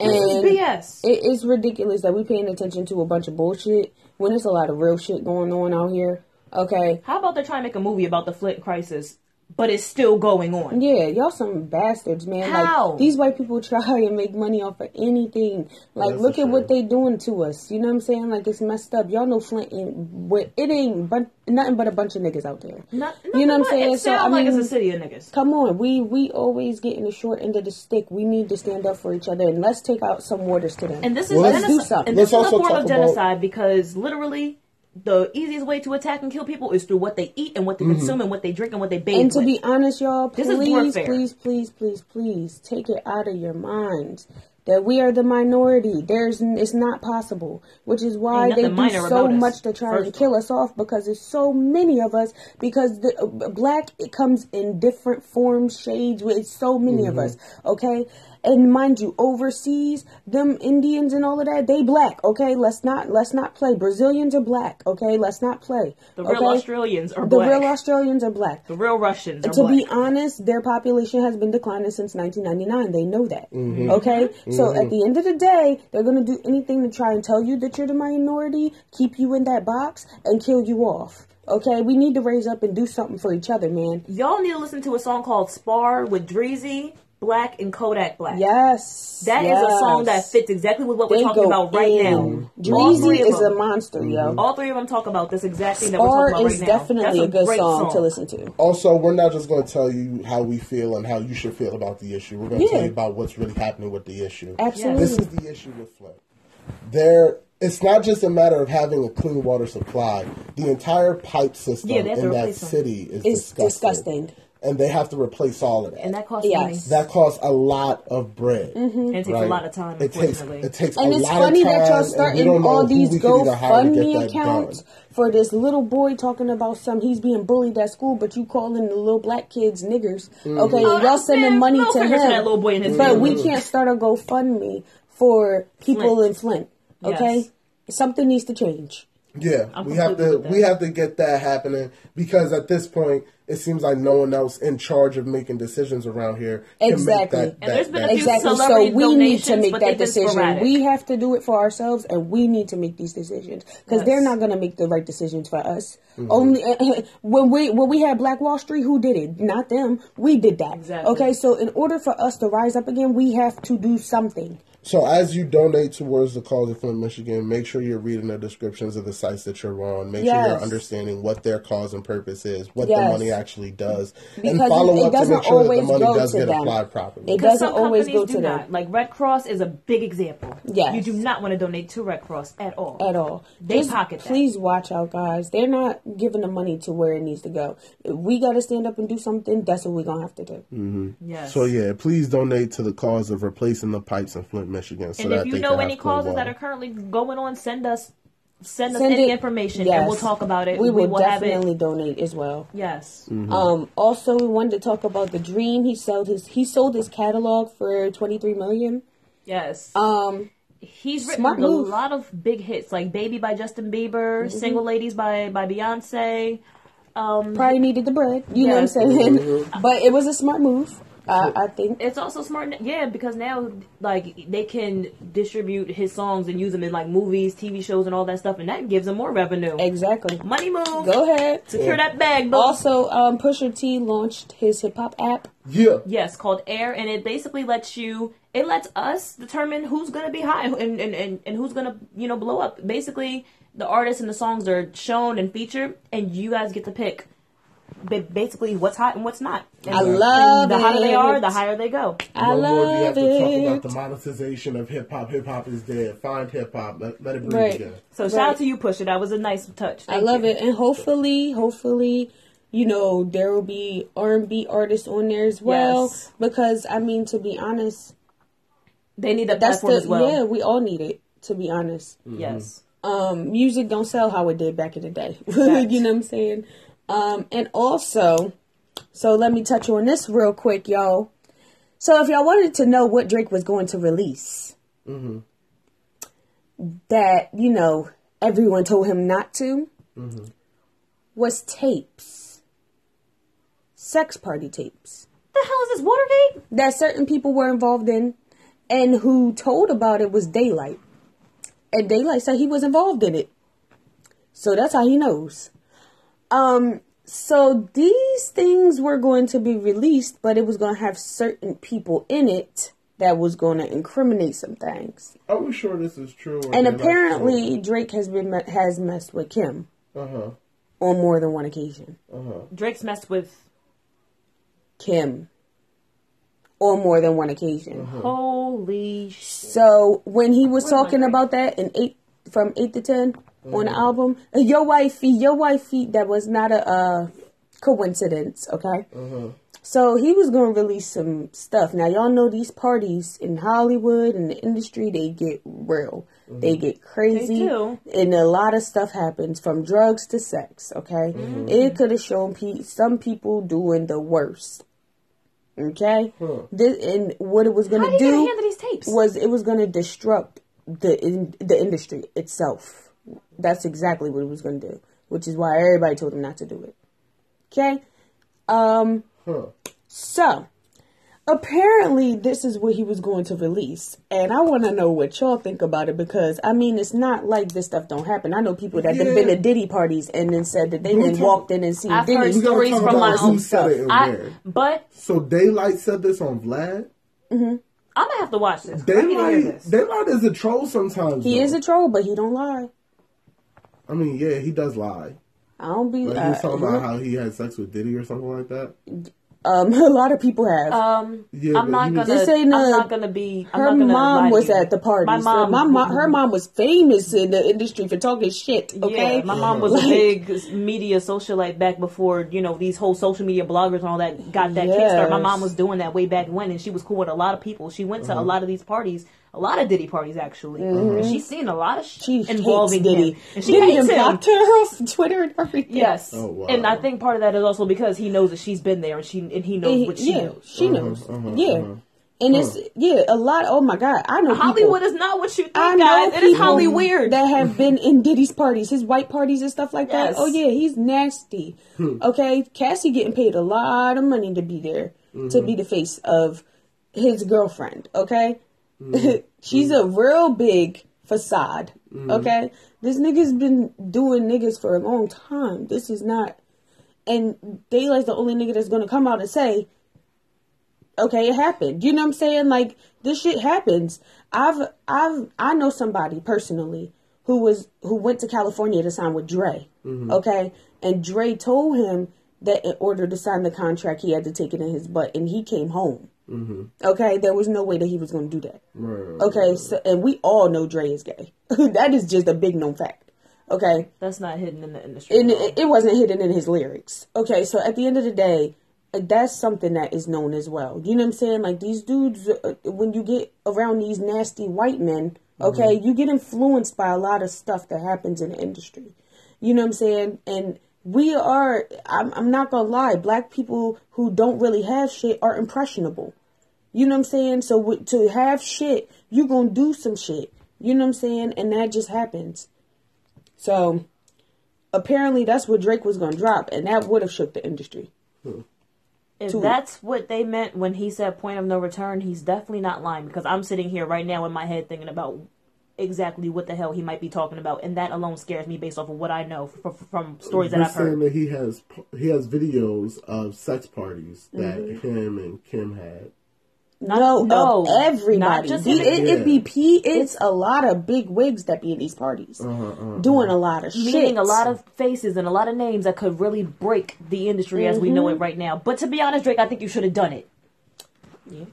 And This is BS. it is ridiculous that we're paying attention to a bunch of bullshit when there's a lot of real shit going on out here. Okay. How about they're trying to make a movie about the Flint crisis, but it's still going on? Yeah, y'all some bastards, man. How? Like these white people try and make money off of anything. Like That's look for at what they doing to us. You know what I'm saying? Like it's messed up. Y'all know Flint ain't what it ain't but nothing but a bunch of niggas out there. Not, you know what I'm saying? It sounds like it's a city of niggas. Come on, we we always getting the short end of the stick. We need to stand up for each other and let's take out some waters to them. And this is Well, let's do genocide. something. And this Let's is a also form talk of about- genocide because literally the easiest way to attack and kill people is through what they eat and what they consume and what they drink and what they bathe And to with. be honest, y'all, This is please, warfare. please, please, please, please take it out of your minds that we are the minority. There's, it's not possible, which is why they do so much to try to kill us off because there's so many of us. Because the uh, black it comes in different forms, shades. It's so many of us. Okay, and mind you, overseas, them Indians and all of that, they black. Okay, let's not let's not play. Brazilians are black. Okay, let's not play. the real okay? Australians are The black. real Australians are black the real Russians are to black. be honest, their population has been declining since 1999. They know that. Mm-hmm. Okay? So at the end of the day, they're going to do anything to try and tell you that you're the minority, keep you in that box, and kill you off. Okay? We need to raise up and do something for each other, man. Y'all need to listen to a song called Spar with Dreezy, Black, and Kodak Black. Yes. That is yes. a song that fits exactly with what we're talking about right in. now. All Dreezy of is a monster, yo. Mm-hmm. All three of them talk about this exact thing that we're talking about is right now. definitely That's a good great song, to listen to. Also, we're not just going to tell you how we feel and how you should feel about the issue. We're going to Yeah. tell you about what's really happening with the issue. Absolutely. This is the issue with Flint. There, it's not just a matter of having a clean water supply. The entire pipe system Yeah, they have to in that city is It's disgusting. disgusting. And they have to replace all of that. And that costs Yes. money. that costs a lot of bread. And it takes right? a lot of time, It takes it takes And a it's lot funny of time. that y'all and we starting all these we could either hire to get GoFundMe accounts done. for this little boy talking about some he's being bullied at school, but you calling the little black kids niggers. Mm-hmm. Okay, Oh, y'all sending man, money no to him, that little boy and his but family. we can't start a GoFundMe for people Flint. in Flint. Okay, Yes. something needs to change. Yeah, I'm we have to completely with that. we have to get that happening because at this point it seems like no one else in charge of making decisions around here can Exactly. make that. And there's that, been a that few Exactly. So we need to make that decision. sporadic. We have to do it for ourselves, and we need to make these decisions because Yes. they're not going to make the right decisions for us. Mm-hmm. Only when we when we had Black Wall Street, who did it? Not them. We did that. Exactly. Okay. So in order for us to rise up again, we have to do something. So as you donate towards the cause of Flint, Michigan, make sure you're reading the descriptions of the sites that you're on. Make sure you're understanding what their cause and purpose is, what Yes. the money actually does, Because and it- follow it up to doesn't make sure that the always money go does to get them. applied properly. It Because doesn't some always companies go do to them. not. Like Red Cross is a big example. Yes. You do not want to donate to Red Cross at all. at all. They Just pocket that. Please watch out, guys. They're not giving the money to where it needs to go. If we got to stand up and do something, that's what we're going to have to do. Mm-hmm. Yes. So yeah, please donate to the cause of replacing the pipes in Flint, Michigan. So and if you know any have clean causes that are currently going on, send us send us Send any it- information yes. and we'll talk about it. We will, have definitely it. donate as well. Yes. Mm-hmm. Um, also, we wanted to talk about the Dream. He sold his he sold his catalog for twenty three million. Yes. Um, He's written smart a move. Mm-hmm. lot of big hits like Baby by Justin Bieber, Single Ladies by by Beyonce. Um probably needed the bread. You know what I'm saying? Mm-hmm. But it was a smart move. I, I think. it's also smart, yeah, because now like they can distribute his songs and use them in like movies, TV shows, and all that stuff, and that gives them more revenue. Exactly. Money move. Go ahead. Secure that bag, boo. Also, um, Pusha T launched his hip hop app. yeah, Yes, called Air, and it basically lets you. It lets us determine who's gonna be high and and, and, and who's gonna you know blow up. Basically, the artists and the songs are shown and featured, and you guys get to pick. Ba- Basically, what's hot and what's not. And, I love and the hotter they are, the higher they go. I no more do you love have to talk it. about the monetization of hip hop. Hip hop is dead. Find hip hop. Let, let it breathe Right. again. So shout out to you, Pusha. That was a nice touch. I love you. it, and hopefully, hopefully, you know, there will be R and B artists on there as well. Yes. Because I mean, to be honest, They need that that's platform the as well. yeah, we all need it. To be honest, Yes. um, music don't sell how it did back in the day. You know what I'm saying? Um, and also, so let me touch on this real quick, y'all. So if y'all wanted to know what Drake was going to release, that you know everyone told him not to, was tapes, sex party tapes The hell is this Watergate? that certain people were involved in, and who told about it was Daylyt. And Daylyt said he was involved in it. So that's how he knows. Um, so these things were going to be released, but it was going to have certain people in it that was going to incriminate some things. Are we sure this is true? And apparently, Drake has been has messed with Kim uh huh, on more than one occasion. uh huh. Drake's messed with. Kim on more than one occasion. Holy sh! So when he was talking about that in eight from eight to 10 on the album, your wifey, your wifey, that was not a uh, coincidence. Okay, mm-hmm. so he was gonna release some stuff. Now y'all know these parties in Hollywood and the industry, they get real, mm-hmm. they get crazy, They do. and a lot of stuff happens from drugs to sex. Okay, mm-hmm. it could have shown pe- some people doing the worst. Okay, this and what it was gonna do you do these tapes? was it was going to disrupt the in, the industry itself. That's exactly what he was going to do, which is why everybody told him not to do it. Okay, um, Huh. so apparently this is what he was going to release, and I want to know what y'all think about it because I mean it's not like this stuff don't happen. I know people that have Yeah. been to Diddy parties and then said that they We then walked in and seen I've heard Diddy. We gotta Stories from about my who own said it and I, but So Daylyt said this on Vlad. Mhm. I'm gonna have to watch this. I need to hear Daylyt, this. Daylyt is a troll sometimes. He though. is a troll, but he don't lie. I mean, yeah, he does lie. I don't be. Like he was uh, talking about how he had sex with Diddy or something like that. um, a lot of people have. Um, Yeah, I'm not gonna. This ain't I'm a- not gonna be. I'm her not gonna mom was you. at the party. My mom. my mom, her mom was famous in the industry for talking shit. Okay, Yeah, my mom was Like, a big media socialite back before you know these whole social media bloggers and all that got that Yes. kickstart. My mom was doing that way back when, and she was cool with a lot of people. She went to Uh-huh. a lot of these parties, a lot of Diddy parties actually, mm-hmm. and she's seen a lot of Mm-hmm. She shit involving Diddy. him, and she Diddy hates even him. blocked her Twitter and everything. Yes, Oh, wow. and I think part of that is also because he knows that she's been there, and she and he knows And he- what she yeah, knows. she uh-huh, knows. Uh-huh, yeah, uh-huh. and it's yeah a lot. Oh my god, I know Hollywood people. is not what you think, I know guys. It is people Holly weird. that have been in Diddy's parties, his white parties and stuff like Yes. that. Oh yeah, he's nasty. Hmm. Okay, Cassie getting paid a lot of money to be there to mm-hmm. be the face of his girlfriend. Okay, Mm-hmm. she's a real big facade. Mm-hmm. Okay, this nigga's been doing niggas for a long time. This is not, and Daylyt's the only nigga that's gonna come out and say. Okay, it happened. You know what I'm saying? Like this shit happens. I've I've I know somebody personally who was who went to California to sign with Dre. Mm-hmm. Okay, and Dre told him that in order to sign the contract, he had to take it in his butt, and he came home. Okay, there was no way that he was going to do that. Right. Okay, so and we all know Dre is gay. that is just a big known fact. Okay, That's not hidden in the industry. and it, it wasn't hidden in his lyrics. Okay, so at the end of the day, uh, that's something that is known as well. You know what I'm saying? Like these dudes, uh, when you get around these nasty white men, okay, you get influenced by a lot of stuff that happens in the industry. You know what I'm saying? And we are, I'm, I'm not gonna lie, black people who don't really have shit are impressionable. You know what I'm saying? So w- to have shit, you're gonna do some shit. You know what I'm saying? And that just happens. So apparently that's what Drake was gonna drop, and that would have shook the industry. If to- that's what they meant when he said point of no return, he's definitely not lying because I'm sitting here right now in my head thinking about exactly what the hell he might be talking about, and that alone scares me based off of what I know from, from stories that They're I've saying heard. that he has he has videos of sex parties that Mm-hmm. him and Kim had. No, no, of everybody. not just The- him. it, it be P. It's a lot of big wigs that be in these parties, uh-huh, uh-huh, uh-huh. doing a lot of shit. Meaning a lot of faces and a lot of names that could really break the industry as we know Mm-hmm. it right now. But to be honest, Drake, I think you should have done it. Yeah.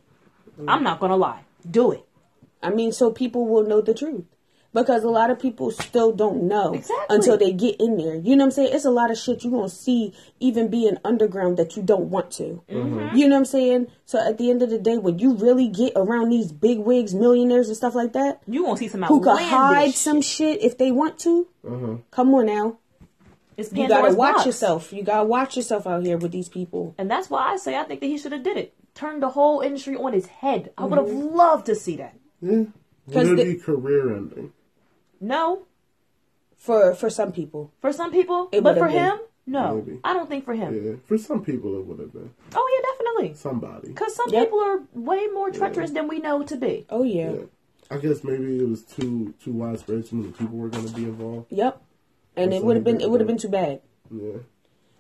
I'm not gonna lie. Do it. I mean, so people will know the truth. Because a lot of people still don't know Exactly. until they get in there. You know what I'm saying? It's a lot of shit you're going to see even being underground that you don't want to. Mm-hmm. You know what I'm saying? So at the end of the day, when you really get around these big wigs, millionaires, and stuff like that, You won't see some who could outlandish hide some shit. shit if they want to, come on now. It's You gotta watch box. yourself. You gotta watch yourself out here with these people. And that's why I say I think that he should have did it. Turned the whole industry on his head. I would have Mm-hmm. loved to see that. Would 'Cause it the- be career ending? No, For for some people. for some people, It but for been. him, no. Maybe. I don't think for him. Yeah, for some people it would have been Oh yeah, definitely. somebody. Because some Yep. people are way more treacherous than we know to be. Oh yeah. Yeah. I guess maybe it was too too widespread. Too many people were going to be involved. Yep. And it would have been it would have been too bad. Yeah.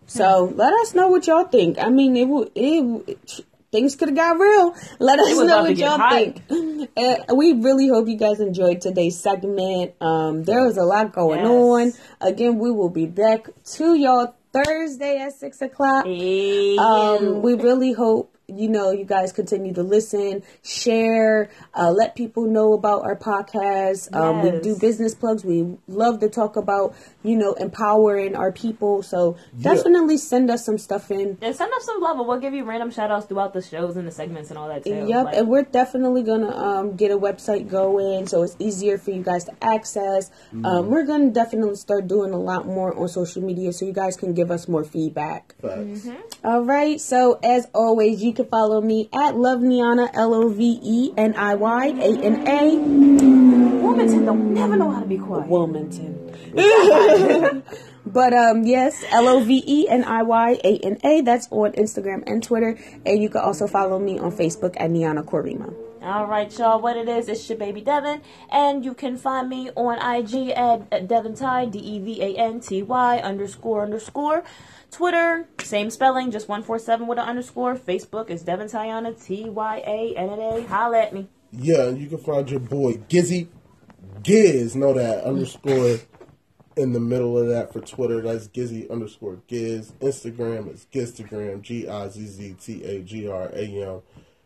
So let us know what y'all think. I mean, it would it, things could have got real. Let us know what y'all think. Uh, we really hope you guys enjoyed today's segment. Um, there was a lot going Yes. on. Again, we will be back to y'all Thursday at six o'clock. Um, we really hope you know you guys continue to listen, share, uh, let people know about our podcast. Um, we do business plugs. We love to talk about you know empowering our people. So Yeah. definitely send us some stuff in. and send us some love. and We'll give you random shout outs throughout the shows and the segments and all that too. Yep, Like, and we're definitely gonna um, get a website going so it's easier for you guys to access. Um, we're gonna definitely start doing a lot more on social media so you guys can give us more feedback. Facts. All right. So as always, you can follow me at Love Niyana L O V E N I Y A N A Wilmington don't never know how to be quiet. Wilmington. but um yes, L O V E N I Y A N A. That's on Instagram and Twitter, and you can also follow me on Facebook at Niyana Korima. All right, y'all. What it is, it's your baby Devin, and you can find me on IG at, at Devanty, D E V A N T Y underscore underscore. Twitter, same spelling, just one four seven with an underscore. Facebook is Devin Tyanna, T Y A N N A. Holla at me. Yeah, and you can find your boy Gizzy Giz. Know that underscore in the middle of that for Twitter. That's Gizzy underscore Giz. Instagram is Gizztagram. G I Z Z T A G R A M.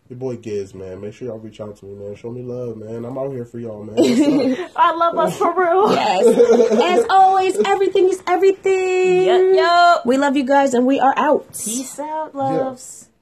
Your boy Giz, man. Make sure y'all reach out to me, man. Show me love, man. I'm out here for y'all, man. I love us for real. Yes. As always, everything is everything. Yup, yup. We love you guys, and we are out. Peace out, loves.